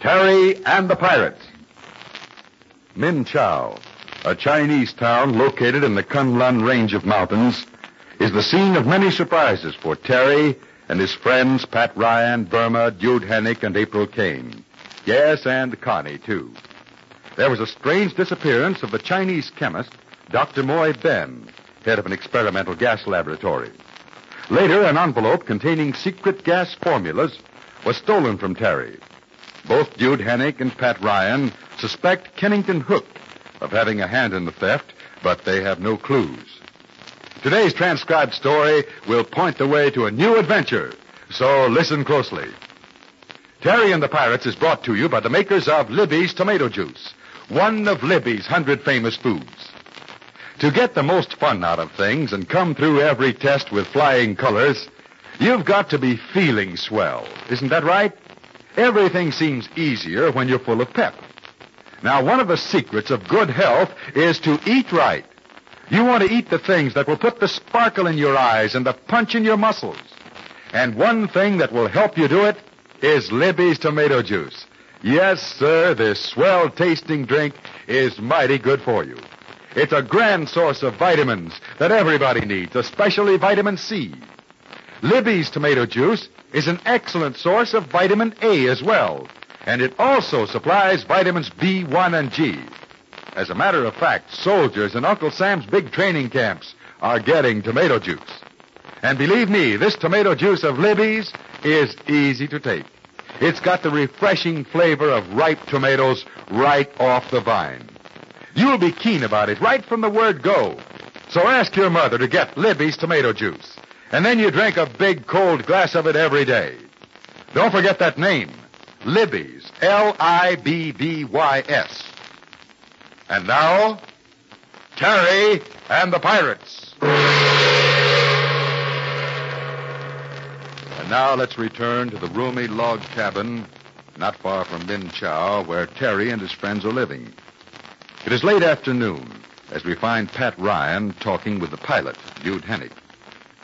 Terry and the Pirates. Min Chao, a Chinese town located in the Kunlun range of mountains, is the scene of many surprises for Terry and his friends Pat Ryan, Burma, Dude Hennick, and April Kane. Yes, and Connie, too. There was a strange disappearance of the Chinese chemist, Dr. Moy Ben, head of an experimental gas laboratory. Later, an envelope containing secret gas formulas was stolen from Terry. Both Dude Hennick and Pat Ryan suspect Kennington Hook of having a hand in the theft, but they have no clues. Today's transcribed story will point the way to a new adventure, so listen closely. Terry and the Pirates is brought to you by the makers of Libby's Tomato Juice, one of Libby's hundred famous foods. To get the most fun out of things and come through every test with flying colors, you've got to be feeling swell. Isn't that right? Everything seems easier when you're full of pep. Now, one of the secrets of good health is to eat right. You want to eat the things that will put the sparkle in your eyes and the punch in your muscles. And one thing that will help you do it is Libby's tomato juice. Yes, sir, this swell tasting drink is mighty good for you. It's a grand source of vitamins that everybody needs, especially vitamin C. Libby's tomato juice is an excellent source of vitamin A as well, and it also supplies vitamins B1 and G. As a matter of fact, soldiers in Uncle Sam's big training camps are getting tomato juice. And believe me, this tomato juice of Libby's is easy to take. It's got the refreshing flavor of ripe tomatoes right off the vine. You'll be keen about it right from the word go. So ask your mother to get Libby's tomato juice. And then you drink a big cold glass of it every day. Don't forget that name. Libby's. L-I-B-B-Y-S. And now, Terry and the Pirates. And now let's return to the roomy log cabin not far from Min Chow, where Terry and his friends are living. It is late afternoon as we find Pat Ryan talking with the pilot, Dude Hennick.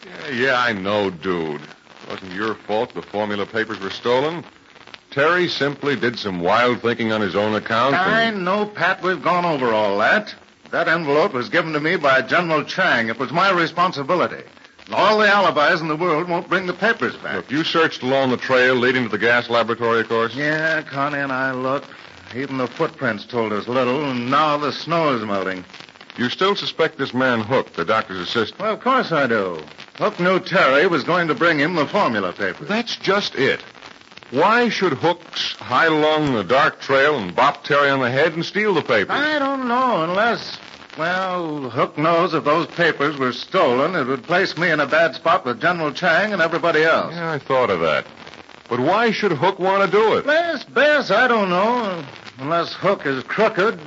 Yeah, yeah, I know, dude. It wasn't your fault the formula papers were stolen. Terry simply did some wild thinking on his own account. I and- know, Pat. We've gone over all that. That envelope was given to me by General Chang. It was my responsibility. And all the alibis in the world won't bring the papers back. Look, you searched along the trail leading to the gas laboratory, of course? Yeah, Connie and I looked. Even the footprints told us little, and now the snow is melting. You still suspect this man Hook, the doctor's assistant? Well, of course I do. Hook knew Terry was going to bring him the formula papers. That's just it. Why should Hook hide along the dark trail and bop Terry on the head and steal the papers? I don't know, unless, well, Hook knows if those papers were stolen, it would place me in a bad spot with General Chang and everybody else. Yeah, I thought of that. But why should Hook want to do it? Bess, Bess, I don't know. Unless Hook is crooked,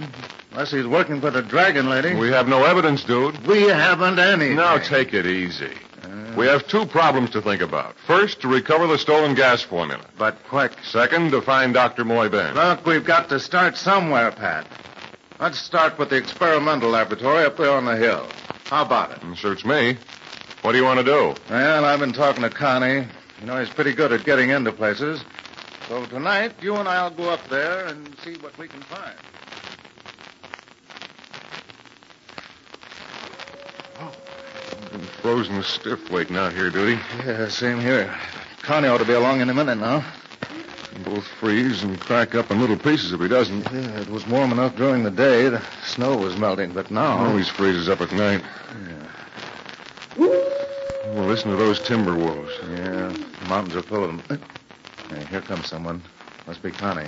unless he's working for the Dragon Lady. We have no evidence, dude. We haven't any. Now take it easy. Uh. We have two problems to think about. First, to recover the stolen gas formula. But quick. Second, to find Dr. Moy Ben. Look, we've got to start somewhere, Pat. Let's start with the experimental laboratory up there on the hill. How about it? Suits me. What do you want to do? Well, I've been talking to Connie. You know, he's pretty good at getting into places. So tonight, you and I'll go up there and see what we can find. Frozen stiff waiting out here, Duty. Yeah, same here. Connie ought to be along in a minute now. Both freeze and crack up in little pieces if he doesn't. Yeah, it was warm enough during the day. The snow was melting, but now. Always freezes up at night. Yeah. Well, listen to those timber wolves. Yeah, the mountains are full of them. Hey, here comes someone. Must be Connie.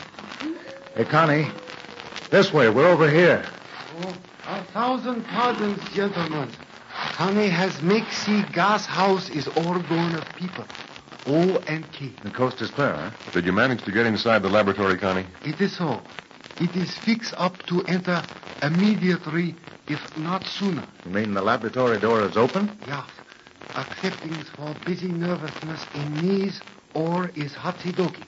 Hey, Connie. This way. We're over here. Oh, a thousand pardons, gentlemen. Connie has make see gas house is all going of people. O and K. The coast is clear, huh? Did you manage to get inside the laboratory, Connie? It is so. It is fixed up to enter immediately, if not sooner. You mean the laboratory door is open? Yes. Accepting for busy nervousness in knees or is hatsi-doki.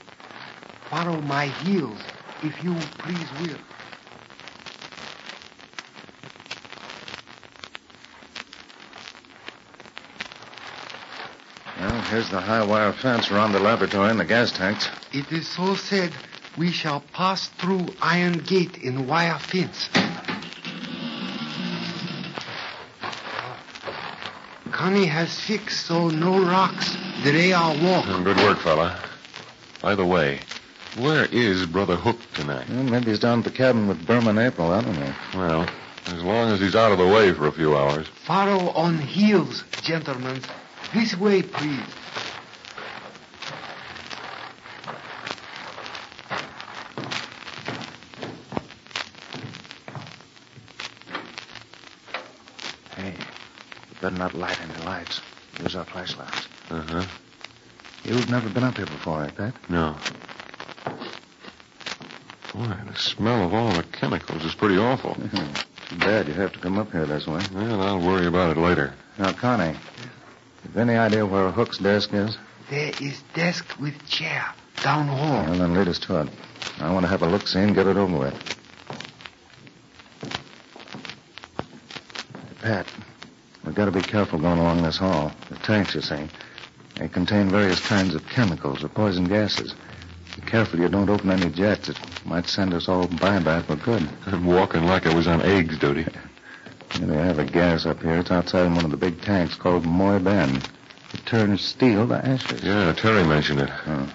Follow my heels, if you please will. Here's the high wire fence around the laboratory and the gas tanks. It is so said We shall pass through iron gate in wire fence. Connie has fixed so no rocks delay our walk. Good work, fella. By the way, where is Brother Hook tonight? Well, maybe he's down at the cabin with Burma and April. I don't know. Well, as long as he's out of the way for a few hours. Follow on heels, gentlemen. This way, please. Hey, we better not light any lights. Use our flashlights. Uh huh. You've never been up here before, eh, Pat? No. Boy, the smell of all the chemicals is pretty awful. Too bad you have to come up here this way. Well, I'll worry about it later. Now, Connie, any idea where Hook's desk is? There is desk with chair down hall. Well, then lead us to it. I want to have a look see and get it over with. Pat, we've got to be careful going along this hall. The tanks, you see, they contain various kinds of chemicals or poison gases. Be careful you don't open any jets. It might send us all bye-bye for good. I'm walking like I was on eggs duty. And they have a gas up here. It's outside in one of the big tanks called Moy Ben. It turns steel to ashes. Yeah, Terry mentioned it. Oh.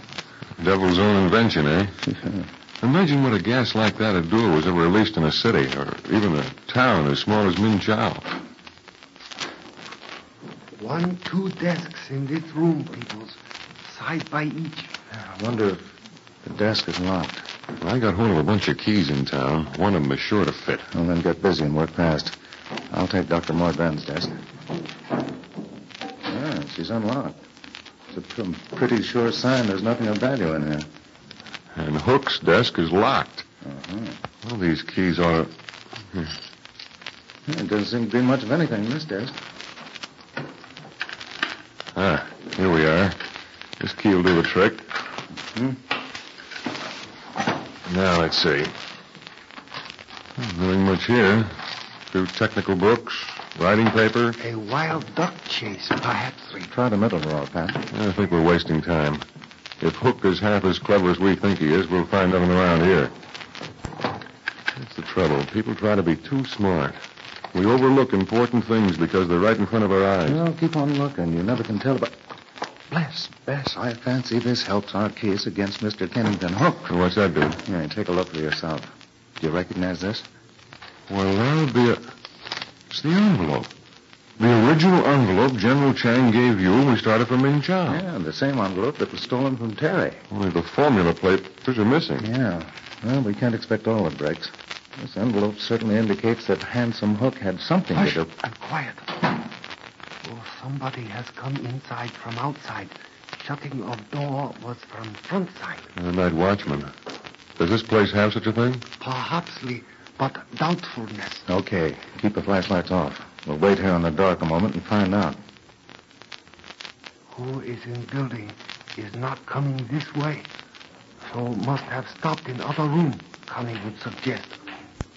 Devil's own invention, eh? Imagine what a gas like that would do was ever released in a city, or even a town as small as Min Chow. One, two desks in this room, peoples. Side by each. I wonder if the desk is locked. I got hold of a bunch of keys in town. One of them is sure to fit. Well, then get busy and work fast. I'll take Dr. Ben's desk. Yeah, she's unlocked. It's a pr- pretty sure sign there's nothing of value in here. And Hook's desk is locked. Uh-huh. Well, these keys. Yeah, it doesn't seem to be much of anything in this desk. Ah, here we are. This key will do the trick. Hmm. Now, let's see. Nothing much here. Few technical books, writing paper. A wild duck chase, perhaps. We Try the middle drawer, Pat. I think we're wasting time. If Hook is half as clever as we think he is, we'll find nothing around here. That's the trouble. People try to be too smart. We overlook important things because they're right in front of our eyes. Well, keep on looking. You never can tell about... Bless, Bess, I fancy this helps our case against Mr. Kennington Hook. What's that do? Here, take a look for yourself. Do you recognize this? Well, that'll be a... It's the envelope. The original envelope General Chang gave you when we started from Ming Chow. Yeah, the same envelope that was stolen from Terry. Only the formula plate are missing. Yeah. Well, we can't expect all the breaks. This envelope certainly indicates that Handsome Hook had something Hush to do. and quiet. Oh, somebody has come inside from outside. Shutting of door was from front side. The night watchman. Does this place have such a thing? Perhapsly, but doubtfulness. Okay, keep the flashlights off. We'll wait here in the dark a moment and find out. Who is in building is not coming this way. So must have stopped in other room, Connie would suggest.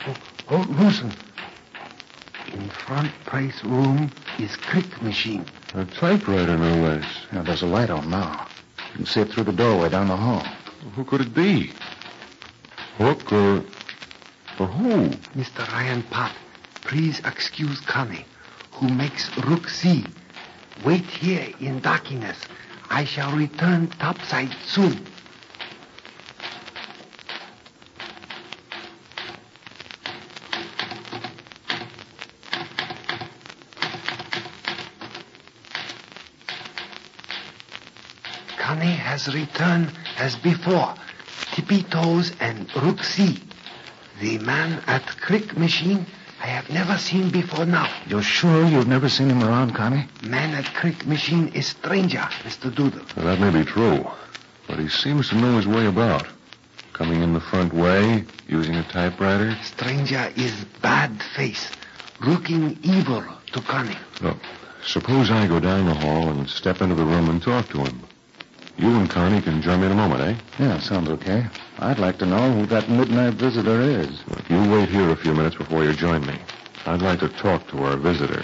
Oh, oh, loosen. In front place room is crick machine. A typewriter, no less. Now, there's a light on now. You can see it through the doorway down the hall. Who could it be? Hook or... or who? Mr. Ryan Pot, please excuse Connie, who makes Rook C. Wait here in darkness. I shall return topside soon. Connie has returned as before. Tippy toes and Rook C. The man at Crick Machine I have never seen before now. You're sure you've never seen him around, Connie? Man at Crick Machine is stranger, Mr. Doodle. Well, that may be true. But he seems to know his way about. Coming in the front way, using a typewriter. Stranger is bad face, looking evil to Connie. Look, suppose I go down the hall and step into the room and talk to him. You and Connie can join me in a moment, eh? Yeah, sounds okay. I'd like to know who that midnight visitor is. Look, you wait here a few minutes before you join me. I'd like to talk to our visitor.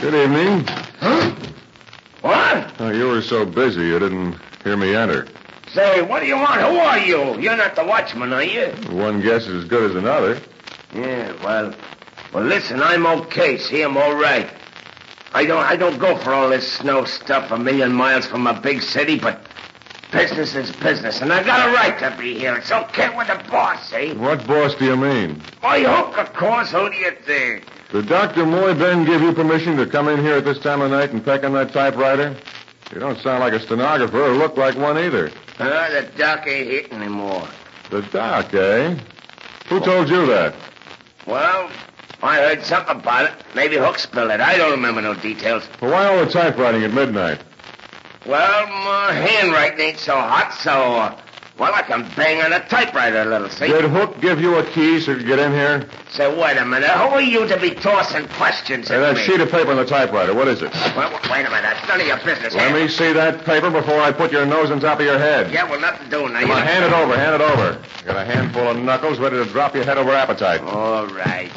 Good evening. Huh? What? Oh, you were so busy you didn't hear me enter. Say, what do you want? Who are you? You're not the watchman, are you? One guess is as good as another. Yeah, well, well, listen, I'm okay. See, I'm all right. I don't, I don't go for all this snow stuff a million miles from a big city, but business is business, and I got a right to be here. It's okay with the boss, eh? What boss do you mean? My hook, of course. Who do you think? Did Dr. Moy Ben give you permission to come in here at this time of night and peck on that typewriter? You don't sound like a stenographer or look like one either. Uh, the doc ain't here anymore. The doc, eh? Who told you that? Well, I heard something about it. Maybe Hook spilled it. I don't remember no details. Well, why all the typewriting at midnight? Well, my handwriting ain't so hot, so, uh, well, I can bang on a typewriter a little, see? Did Hook give you a key so you could get in here? Say, wait a minute. Who are you to be tossing questions at uh, that me? sheet of paper on the typewriter, what is it? Well, wait a minute. That's none of your business. Let Hand- me see that paper before I put your nose on top of your head. Yeah, well, nothing doing now. Come on, hand it over, hand it over. You Got a handful of knuckles ready to drop your head over appetite. All right.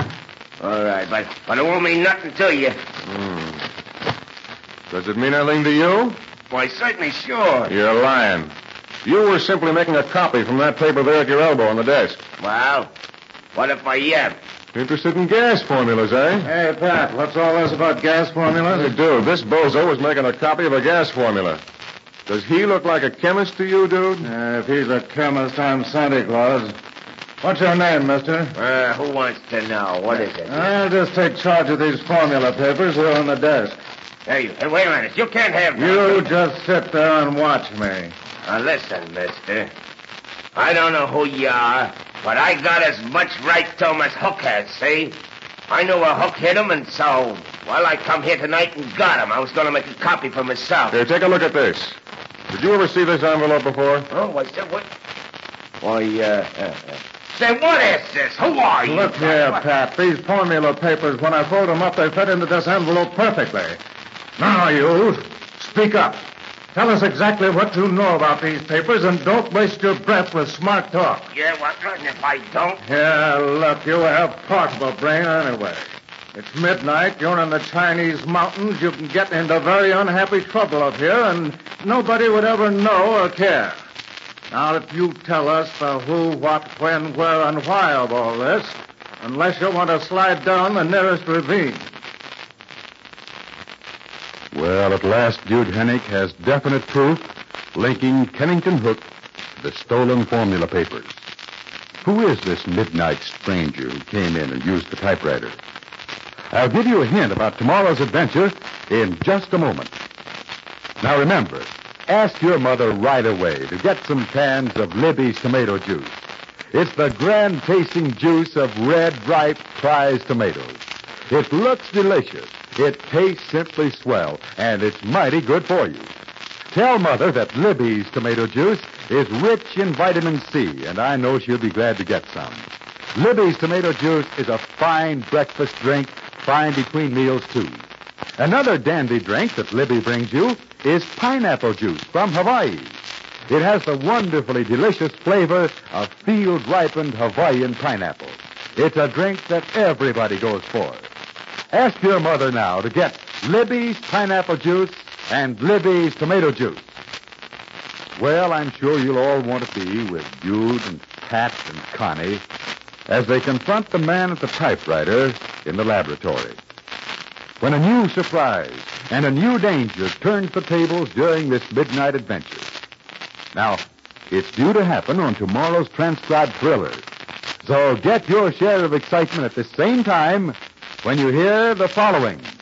All right, but, but it won't mean nothing to you. Hmm. Does it mean anything to you? Why, certainly sure. You're lying. You were simply making a copy from that paper there at your elbow on the desk. Well, what if I am? Interested in gas formulas, eh? Hey, Pat, what's all this about gas Hey, formulas? dude, this bozo was making a copy of a gas formula. Does he look like a chemist to you, dude? Uh, if he's a chemist, I'm Santa Claus. What's your name, mister? Uh, who wants to know? What is it? I'll just take charge of these formula papers here on the desk. Hey, hey, wait a minute. You can't have me. You just sit there and watch me. Now, listen, mister. I don't know who you are, but I got as much right to him as Hook has, see? I knew a Hook hit him, and so, well, I come here tonight and got him. I was going to make a copy for myself. Here, take a look at this. Did you ever see this envelope before? Oh, what's that? What? Why, uh, uh, uh, Say, what is this? Who are you? Look here, What- Pat. These formula papers, when I fold them up, they fit into this envelope perfectly. Now, you, speak up. Tell us exactly what you know about these papers, and don't waste your breath with smart talk. Yeah, what? And if I don't? Yeah, look, you have part of a brain anyway. It's midnight, you're in the Chinese mountains, you can get into very unhappy trouble up here, and nobody would ever know or care. Now, if you tell us the who, what, when, where, and why of all this, unless you want to slide down the nearest ravine. Well, at last, Dude Hennick has definite proof linking Kennington Hook to the stolen formula papers. Who is this midnight stranger who came in and used the typewriter? I'll give you a hint about tomorrow's adventure in just a moment. Now remember, ask your mother right away to get some cans of Libby's tomato juice. It's the grand tasting juice of red, ripe, prize tomatoes. It looks delicious. It tastes simply swell, and it's mighty good for you. Tell Mother that Libby's tomato juice is rich in vitamin C, and I know she'll be glad to get some. Libby's tomato juice is a fine breakfast drink, fine between meals, too. Another dandy drink that Libby brings you is pineapple juice from Hawaii. It has the wonderfully delicious flavor of field ripened Hawaiian pineapple. It's a drink that everybody goes for. Ask your mother now to get Libby's pineapple juice and Libby's tomato juice. Well, I'm sure you'll all want to be with Dude and Pat and Connie as they confront the man at the typewriter in the laboratory. When a new surprise and a new danger turns the tables during this midnight adventure. Now, it's due to happen on tomorrow's transcribed thriller. So get your share of excitement at the same time when you hear the following.